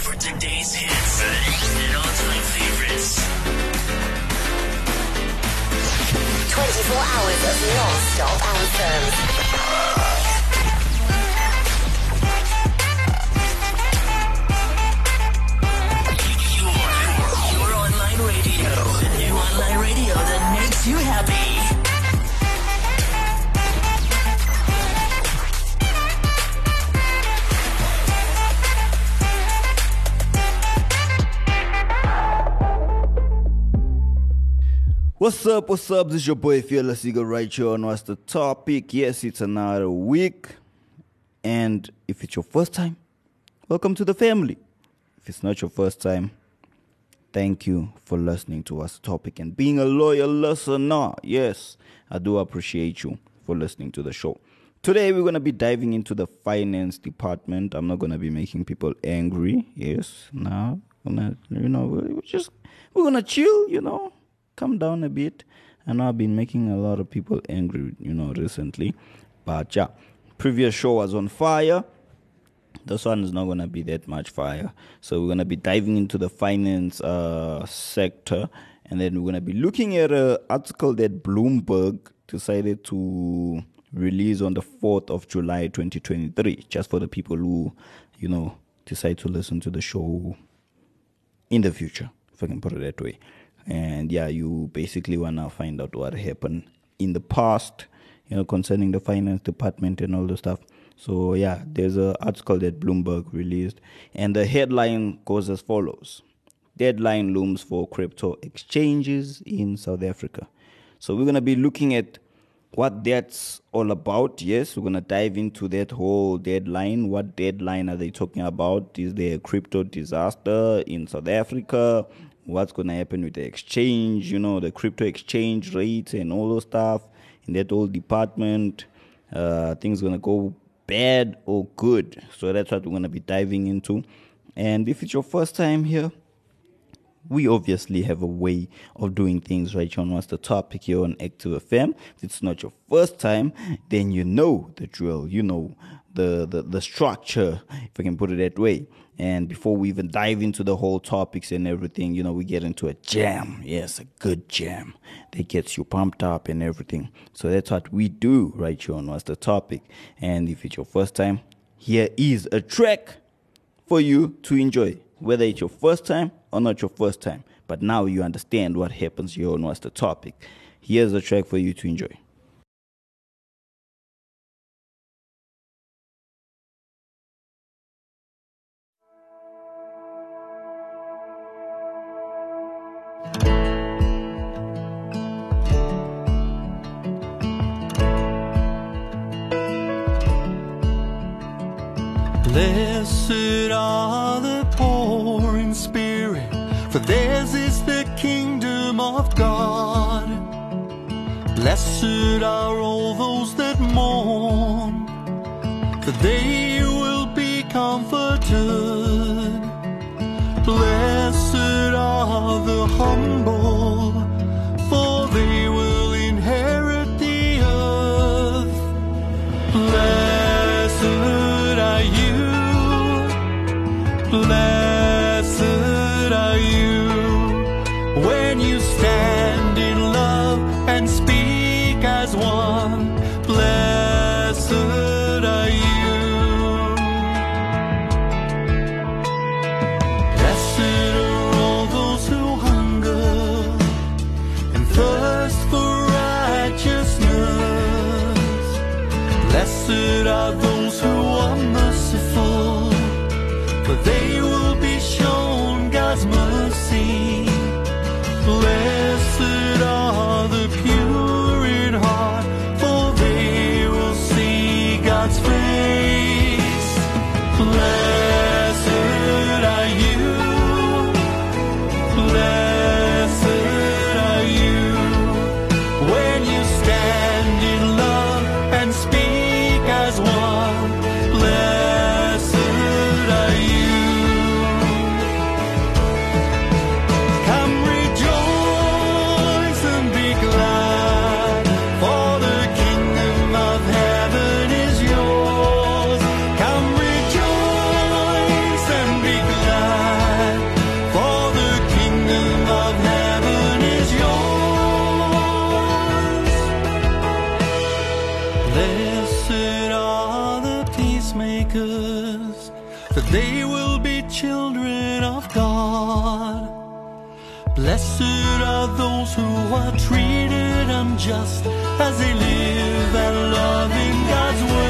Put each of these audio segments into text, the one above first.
for today's hits and all-time favorites. 24 hours of non-stop anthems. What's up? What's up? This is your boy Fearless Eagle right here on What's the Topic. Yes, it's another week. And if it's your first time, welcome to the family. If it's not your first time, thank you for listening to the Topic and being a loyal listener. Yes, I do appreciate you for listening to the show. Today we're gonna be diving into the finance department. I'm not gonna be making people angry. Yes, now gonna you know we're just we're gonna chill. You know, calm down a bit. I know I've been making a lot of people angry, you know, recently. But yeah, previous show was on fire. This one is not gonna be that much fire. So we're gonna be diving into the finance uh, sector, and then we're gonna be looking at an article that Bloomberg decided to release on the 4th of July 2023, just for the people who, you know, decide to listen to the show in the future, if I can put it that way. And yeah, you basically wanna find out what happened in the past, you know, concerning the finance department and all the stuff. So yeah, there's a article that Bloomberg released, and the headline goes as follows: Deadline looms for crypto exchanges in South Africa. So we're gonna be looking at what that's all about. Yes, we're gonna dive into that whole deadline. What deadline are they talking about? Is there a crypto disaster in South Africa? What's gonna happen with the exchange? You know, the crypto exchange rates and all those stuff in that whole department. Uh, things gonna go bad or good. So that's what we're gonna be diving into. And if it's your first time here, we obviously have a way of doing things right here on what's the topic here on Active FM. If it's not your first time, then you know the drill, you know the, the, the structure, if I can put it that way. And before we even dive into the whole topics and everything, you know, we get into a jam. Yes, a good jam that gets you pumped up and everything. So that's what we do right here on what's the topic. And if it's your first time, here is a track for you to enjoy, whether it's your first time or not your first time. But now you understand what happens here on what's the topic. Here's a track for you to enjoy. Blessed are the poor in spirit, for theirs is the kingdom of God. Blessed are all those that mourn, for they will be comforted. Blessed are the humble, are those who are treated unjust as they live and love in God's way.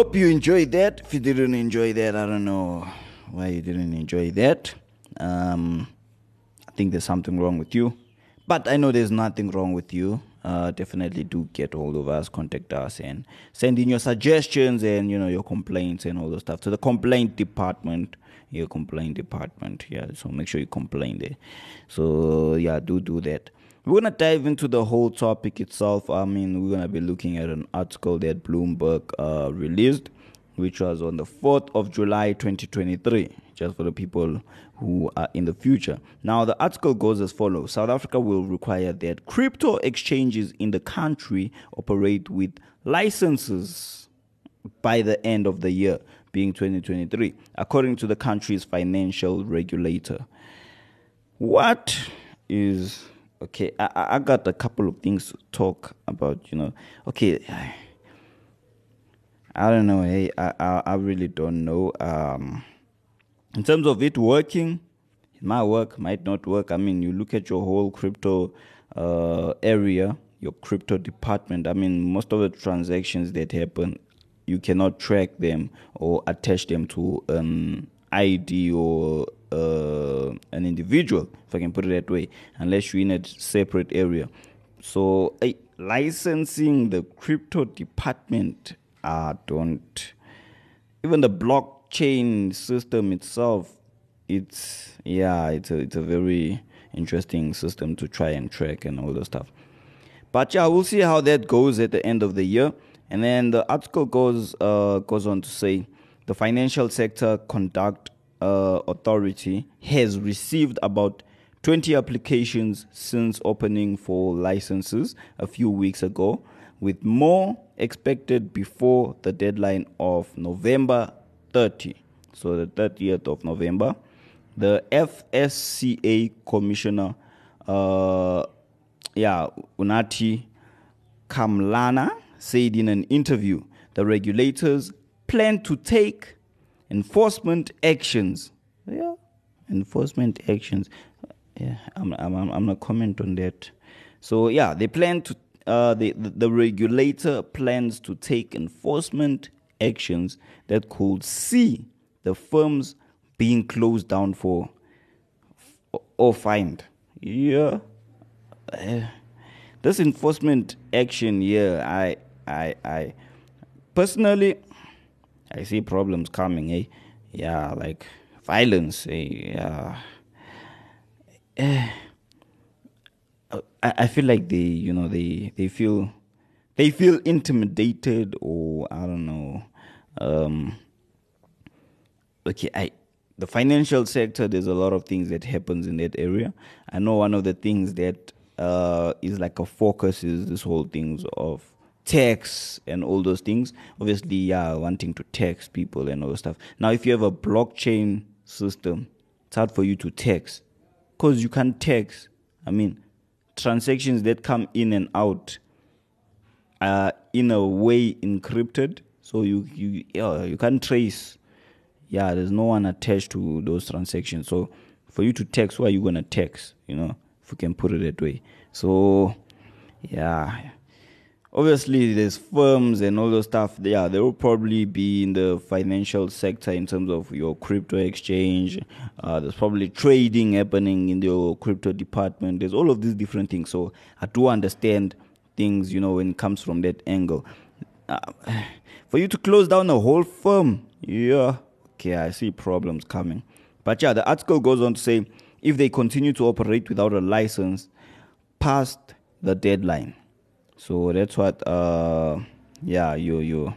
Hope you enjoyed that. If you didn't enjoy that, I don't know why you didn't enjoy that. Um, I think there's something wrong with you. But I know there's nothing wrong with you. Uh, definitely do get hold of us, contact us, and send in your suggestions and you know your complaints and all those stuff to the complaint department. Your complaint department, yeah. So make sure you complain there. So yeah, do do that. We're gonna dive into the whole topic itself. I mean, we're gonna be looking at an article that Bloomberg uh, released, which was on the 4th of July 2023, just for the people who are in the future. Now, the article goes as follows South Africa will require that crypto exchanges in the country operate with licenses by the end of the year, being 2023, according to the country's financial regulator. What is okay? I, I got a couple of things to talk about. You know, okay. I don't know. Hey, I, I I really don't know. Um, in terms of it working, it might work, might not work. I mean, you look at your whole crypto uh, area, your crypto department. I mean, most of the transactions that happen, you cannot track them or attach them to an ID or uh, an individual, if I can put it that way, unless you're in a separate area. So, eh, licensing the crypto department, I don't even the blockchain system itself it's yeah it's a it's a very interesting system to try and track and all those stuff but yeah we'll see how that goes at the end of the year and then the article goes uh, goes on to say the financial sector conduct uh, authority has received about 20 applications since opening for licenses a few weeks ago with more expected before the deadline of November 30. So the 30th of November, the FSCA commissioner, uh, yeah, Unathi Kamlana said in an interview the regulators plan to take enforcement actions. Yeah, enforcement actions. Yeah, I'm, I'm, I'm not comment on that. So yeah, they plan to. Uh, the, the the regulator plans to take enforcement actions that could see the firms being closed down for or fined. Yeah. Uh, this enforcement action Yeah, I, I, I personally, I see problems coming. Eh? Yeah, like violence. Eh? Yeah. Eh, I, I feel like they, you know, they they feel they feel intimidated or I don't know. Um, okay, I the financial sector. There's a lot of things that happens in that area. I know one of the things that uh, is like a focus is this whole things of tax and all those things. Obviously, yeah, wanting to tax people and all stuff. Now, if you have a blockchain system, it's hard for you to tax because you can't tax. I mean, transactions that come in and out are in a way encrypted, so you you you can't trace. Yeah, there's no one attached to those transactions. So for you to tax, who are you gonna tax? You know, if we can put it that way. So yeah, obviously there's firms and all those stuff. Yeah, they will probably be in the financial sector in terms of your crypto exchange. Uh, there's probably trading happening in your crypto department. There's all of these different things. So I do understand things, you know, when it comes from that angle. Uh, for you to close down a whole firm, yeah, okay, I see problems coming. But yeah, the article goes on to say if they continue to operate without a license, past the deadline. So that's what, uh, yeah, you you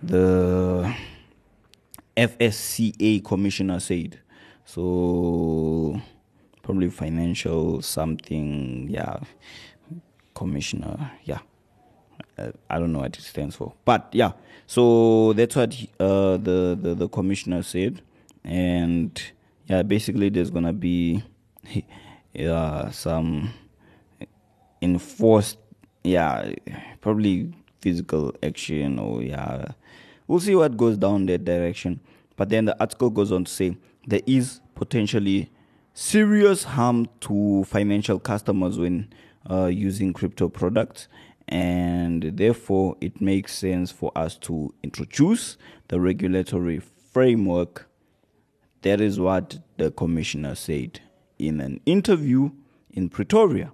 the FSCA commissioner said. So probably financial something, yeah, commissioner, yeah. Uh, I don't know what it stands for, but yeah. So that's what uh, the, the the commissioner said, and yeah, basically there's gonna be yeah some enforced yeah probably physical action or yeah. We'll see what goes down that direction. But then the article goes on to say there is potentially serious harm to financial customers when uh, using crypto products. And therefore it makes sense for us to introduce the regulatory framework. That is what the commissioner said in an interview in Pretoria.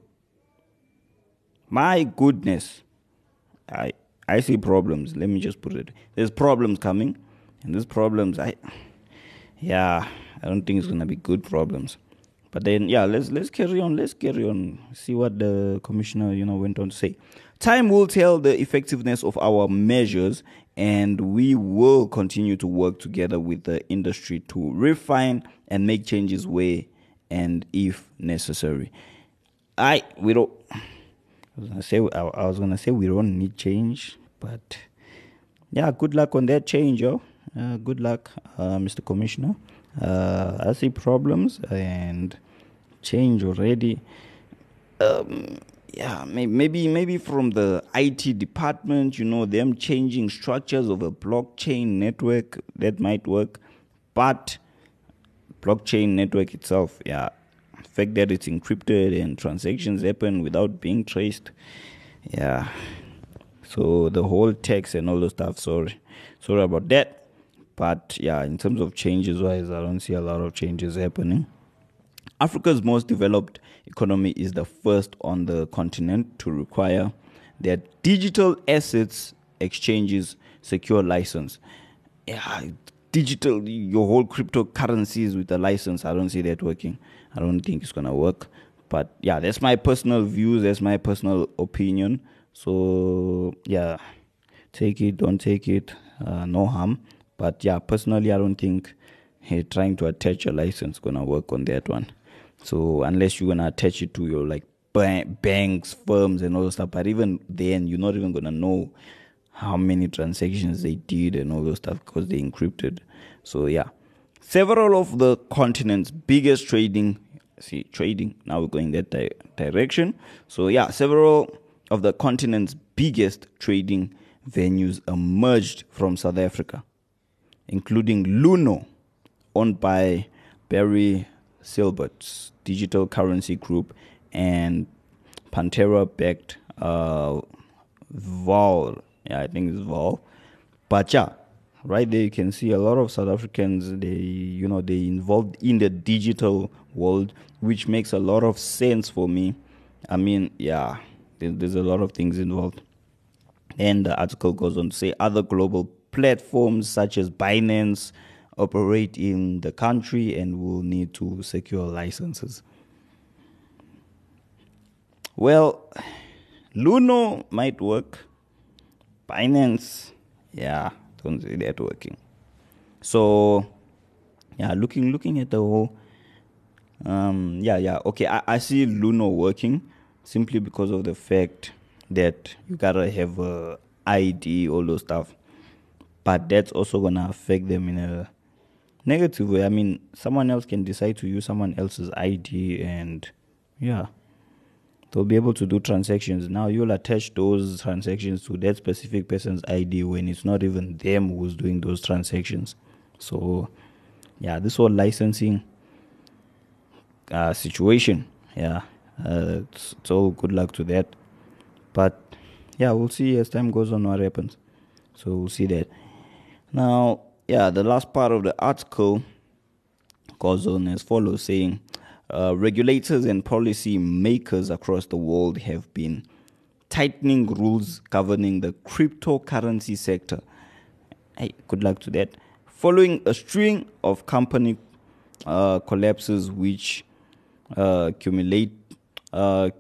My goodness, I I see problems. Let me just put it. There's problems coming, and these problems, I yeah, I don't think it's gonna be good problems. But then, yeah, let's let's carry on. Let's carry on. See what the commissioner, you know, went on to say. Time will tell the effectiveness of our measures, and we will continue to work together with the industry to refine and make changes where and if necessary. I we don't. I was gonna say I, I was gonna say we don't need change, but yeah, good luck on that change, yo. Uh, good luck, uh, Mr. Commissioner. Uh, I see problems and change already. Um, yeah, maybe, maybe from the IT department, you know, them changing structures of a blockchain network that might work, but blockchain network itself, yeah, fact that it's encrypted and transactions happen without being traced, yeah. So the whole text and all the stuff. Sorry, sorry about that. But yeah, in terms of changes wise, I don't see a lot of changes happening. Africa's most developed economy is the first on the continent to require that digital assets exchanges secure license. Yeah, digital, your whole cryptocurrencies with a license, I don't see that working. I don't think it's gonna work. But yeah, that's my personal views, that's my personal opinion. So yeah, take it, don't take it, uh, no harm. But yeah, personally, I don't think hey, trying to attach a license gonna work on that one. So unless you're gonna attach it to your like banks, firms, and all that stuff, but even then, you're not even gonna know how many transactions they did and all those stuff because they encrypted. So yeah, several of the continent's biggest trading, see trading. Now we're going that di- direction. So yeah, several of the continent's biggest trading venues emerged from South Africa, including Luno, owned by Barry Silbert's digital currency group, and Pantera-backed uh, Vol. Yeah, I think it's Vol. But yeah, right there you can see a lot of South Africans. They, you know, they involved in the digital world, which makes a lot of sense for me. I mean, yeah, there's a lot of things involved. And the article goes on to say other global platforms such as Binance operate in the country and will need to secure licenses. Well, Luno might work. Binance, yeah, don't see that working. So, yeah, looking looking at the whole, um, yeah, yeah, okay, I, I see Luno working simply because of the fact that you gotta have a ID, all those stuff. But that's also gonna affect them in a negative way. I mean, someone else can decide to use someone else's ID, and yeah, they'll be able to do transactions. Now you'll attach those transactions to that specific person's ID when it's not even them who's doing those transactions. So, yeah, this whole licensing uh, situation, yeah, uh, it's, it's all good luck to that. But yeah, we'll see as time goes on what happens. So we'll see that. Now, yeah, the last part of the article goes on as follows saying uh, regulators and policy makers across the world have been tightening rules governing the cryptocurrency sector. Hey, good luck to that. Following a string of company uh, collapses which uh, accumulate uh.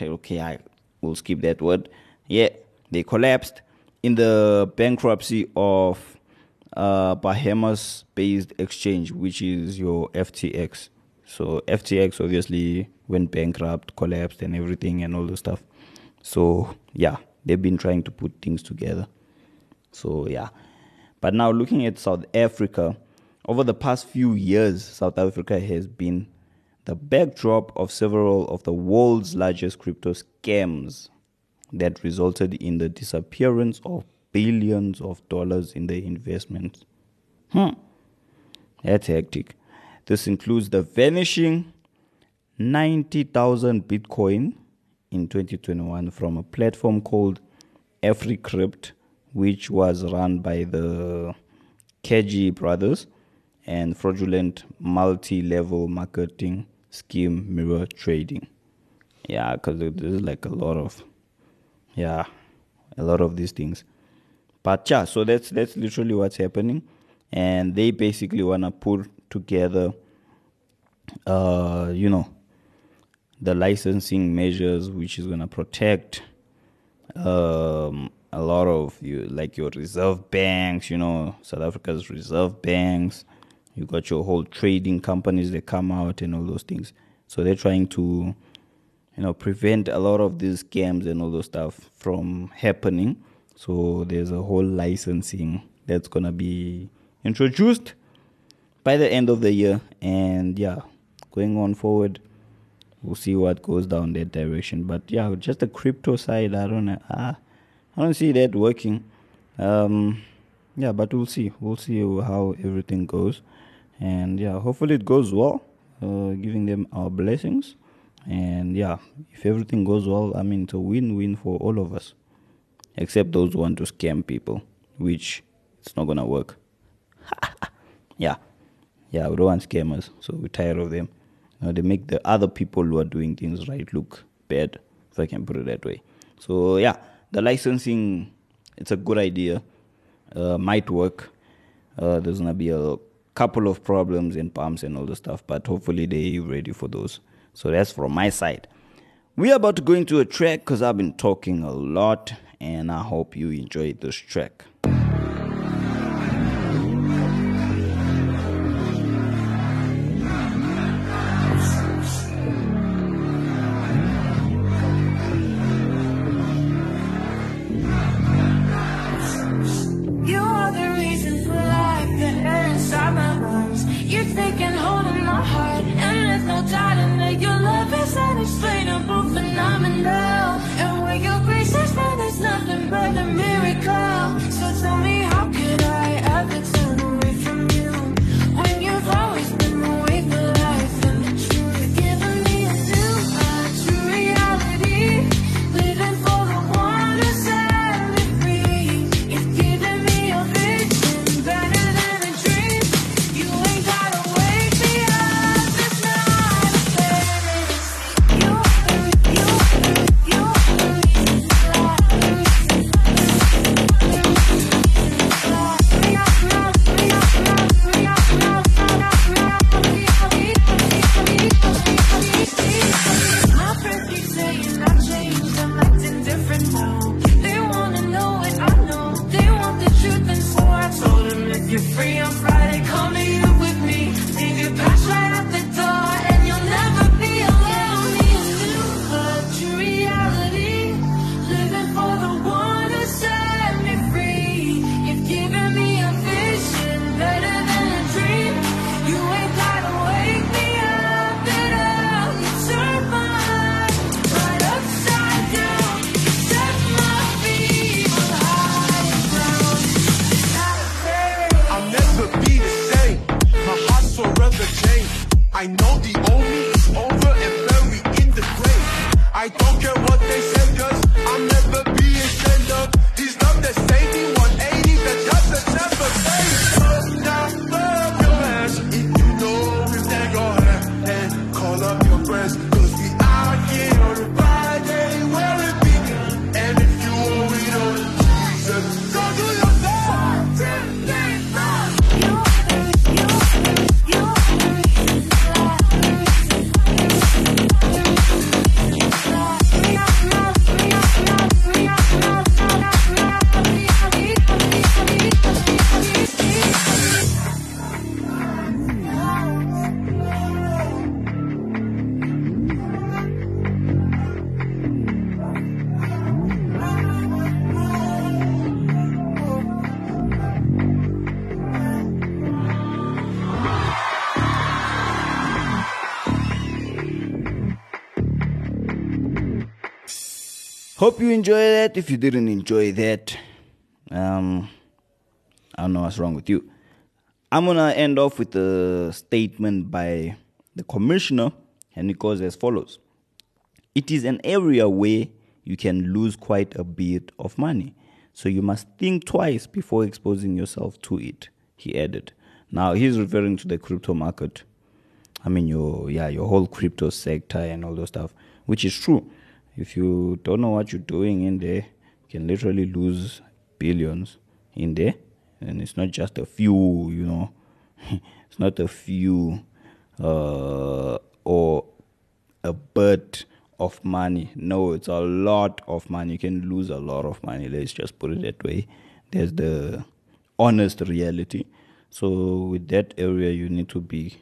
Okay, I will skip that word. Yeah, they collapsed in the bankruptcy of uh, Bahamas based exchange, which is your FTX. So FTX obviously went bankrupt, collapsed, and everything, and all the stuff. So yeah, they've been trying to put things together. So yeah, but now looking at South Africa, over the past few years, South Africa has been the backdrop of several of the world's largest crypto scams that resulted in the disappearance of billions of dollars in the investments. Hmm. That's hectic. This includes the vanishing 90,000 Bitcoin in 2021 from a platform called AfriCrypt, which was run by the Cajee brothers and fraudulent multi-level marketing scheme mirror trading. Yeah, because there's like a lot of, yeah, a lot of these things. But yeah, so that's that's literally what's happening, and they basically wanna put together, uh, you know, the licensing measures which is gonna protect, um, a lot of you like your reserve banks, you know, South Africa's reserve banks. You got your whole trading companies that come out and all those things. So they're trying to, you know, prevent a lot of these scams and all those stuff from happening. So there's a whole licensing that's gonna be introduced by the end of the year, and yeah, going on forward, we'll see what goes down that direction. But yeah, just the crypto side, I don't know. Ah, I don't see that working. Um, yeah, but we'll see. We'll see how everything goes, and yeah, hopefully it goes well. Uh, giving them our blessings, and yeah, if everything goes well, I mean, it's a win-win for all of us, except those who want to scam people, which it's not gonna work. yeah, yeah, we don't want scammers, so we're tired of them. You know, they make the other people who are doing things right look bad, if I can put it that way. So yeah, the licensing, it's a good idea. Uh, might work. Uh, there's gonna be a couple of problems and pumps and all the stuff, but hopefully they're ready for those. So that's from my side. We are about to go into a track because I've been talking a lot, and I hope you enjoyed this track. Hope you enjoy that. If you didn't enjoy that, um, I don't know what's wrong with you. I'm gonna end off with a statement by the commissioner, and it goes as follows: It is an area where you can lose quite a bit of money, so you must think twice before exposing yourself to it. He added. Now he's referring to the crypto market. I mean your yeah your whole crypto sector and all those stuff, which is true. If you don't know what you're doing in there, you can literally lose billions in there, and it's not just a few, you know, it's not a few uh, or a bit of money. No, it's a lot of money. You can lose a lot of money. Let's just put it that way. There's the honest reality. So with that area, you need to be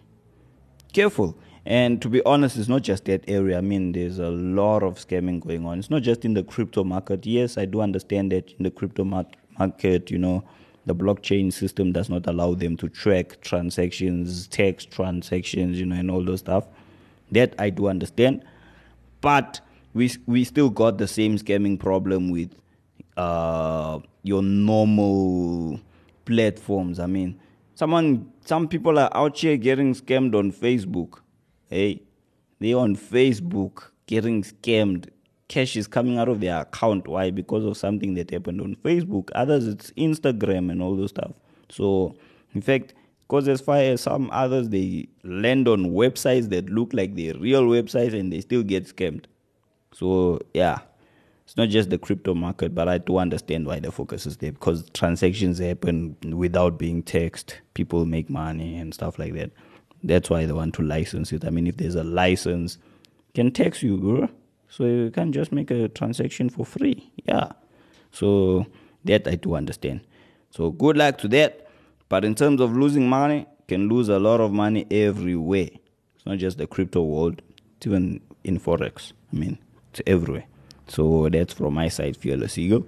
careful. And to be honest, it's not just that area. I mean, there's a lot of scamming going on. It's not just in the crypto market. Yes, I do understand that in the crypto mar- market, you know, the blockchain system does not allow them to track transactions, text transactions, you know, and all those stuff. That I do understand. But we we still got the same scamming problem with uh, your normal platforms. I mean, someone some people are out here getting scammed on Facebook. Hey, they on Facebook getting scammed. Cash is coming out of their account. Why? Because of something that happened on Facebook. Others it's Instagram and all those stuff. So in fact, because as far as some others they land on websites that look like they're real websites and they still get scammed. So yeah, it's not just the crypto market, but I do understand why the focus is there because transactions happen without being taxed. People make money and stuff like that. That's why they want to license it. I mean, if there's a license, can tax you, bro. So you can't just make a transaction for free. Yeah. So that I do understand. So good luck to that. But in terms of losing money, can lose a lot of money everywhere. It's not just the crypto world, it's even in forex. I mean, it's everywhere. So that's from my side, Fearless Eagle.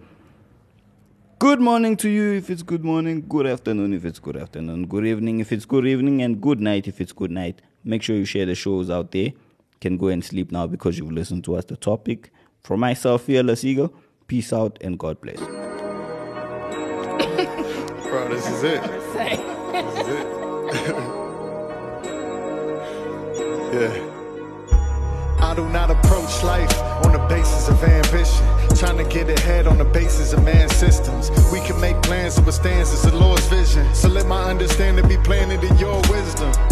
Good morning to you if it's good morning, good afternoon if it's good afternoon, good evening if it's good evening, and good night if it's good night. Make sure you share the shows out there. You can go and sleep now because you've listened to us, the topic. From myself, Fearless Eagle, peace out and God bless. Bro, this is it. This is it. yeah. I do not approach life on the basis of ambition. Trying to get ahead on the basis of man's systems. We can make plans to withstand it's the Lord's vision. So let my understanding be planted in your wisdom.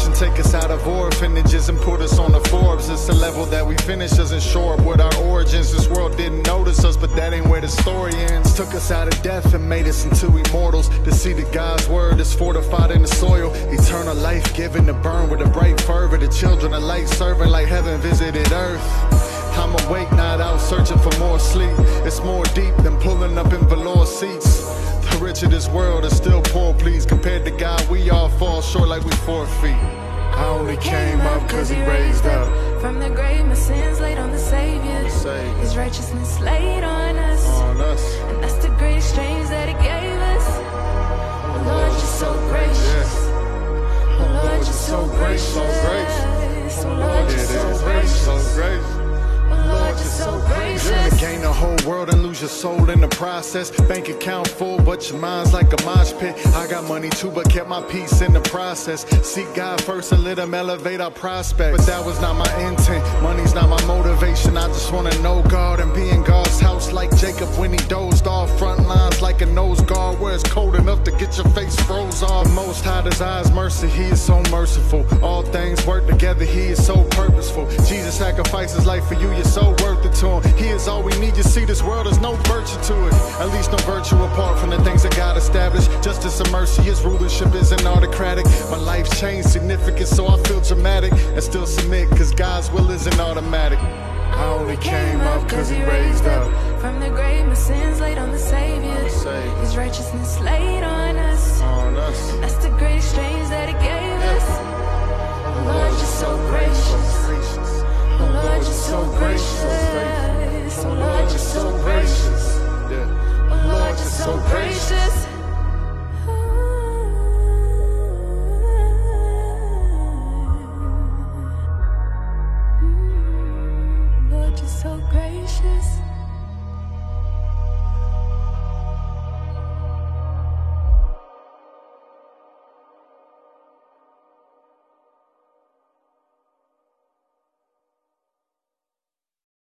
Mission. Take us out of orphanages and put us on the Forbes. It's the level that we finish doesn't show up with our origins. This world didn't notice us, but that ain't where the story ends. Took us out of death and made us into immortals. To see that God's word is fortified in the soil. Eternal life given to burn with a bright fervor. The children of light serving like heaven visited earth. I'm awake, not out searching for more sleep. It's more deep than pulling up in velour seats. Rich of this world is still poor, please. Compared to God, we all fall short like we four feet. I only came up cause he raised up. From the grave, my sins laid on the Savior. His righteousness laid on us. On us. And that's the great exchange that he gave us. Oh Lord, you're so gracious. Oh Lord, you're so gracious. So gracious. Oh Lord, you're so grace, so gracious. So You're gonna gain the whole world and lose your soul in the process. Bank account full, but your mind's like a mosh pit. I got money too, but kept my peace in the process. Seek God first and let Him elevate our prospects. But that was not my intent. Money's not my motivation. I just wanna know God and be in God's house like Jacob when he dozed off. Front lines like a nose guard where it's cold enough to get your face froze off. The Most High desires mercy. He is so merciful. All things work together. He is so purposeful. Jesus sacrificed his life for you. You're so worth it to him. He is all we need. You see, this world is no virtue to it. At least no virtue apart from the things that God established. Justice and mercy. His rulership isn't autocratic. My life changed significant, so I feel dramatic and still submit because God's will isn't automatic. I only came up because he raised up. From the grave, my sins laid on the Savior. Savior. His righteousness laid on us. On us. That's the great exchange that he gave us. Lord, you're so gracious. Lord, you're so gracious. Oh Lord, you're so gracious. Yeah. Oh Lord, you're so gracious.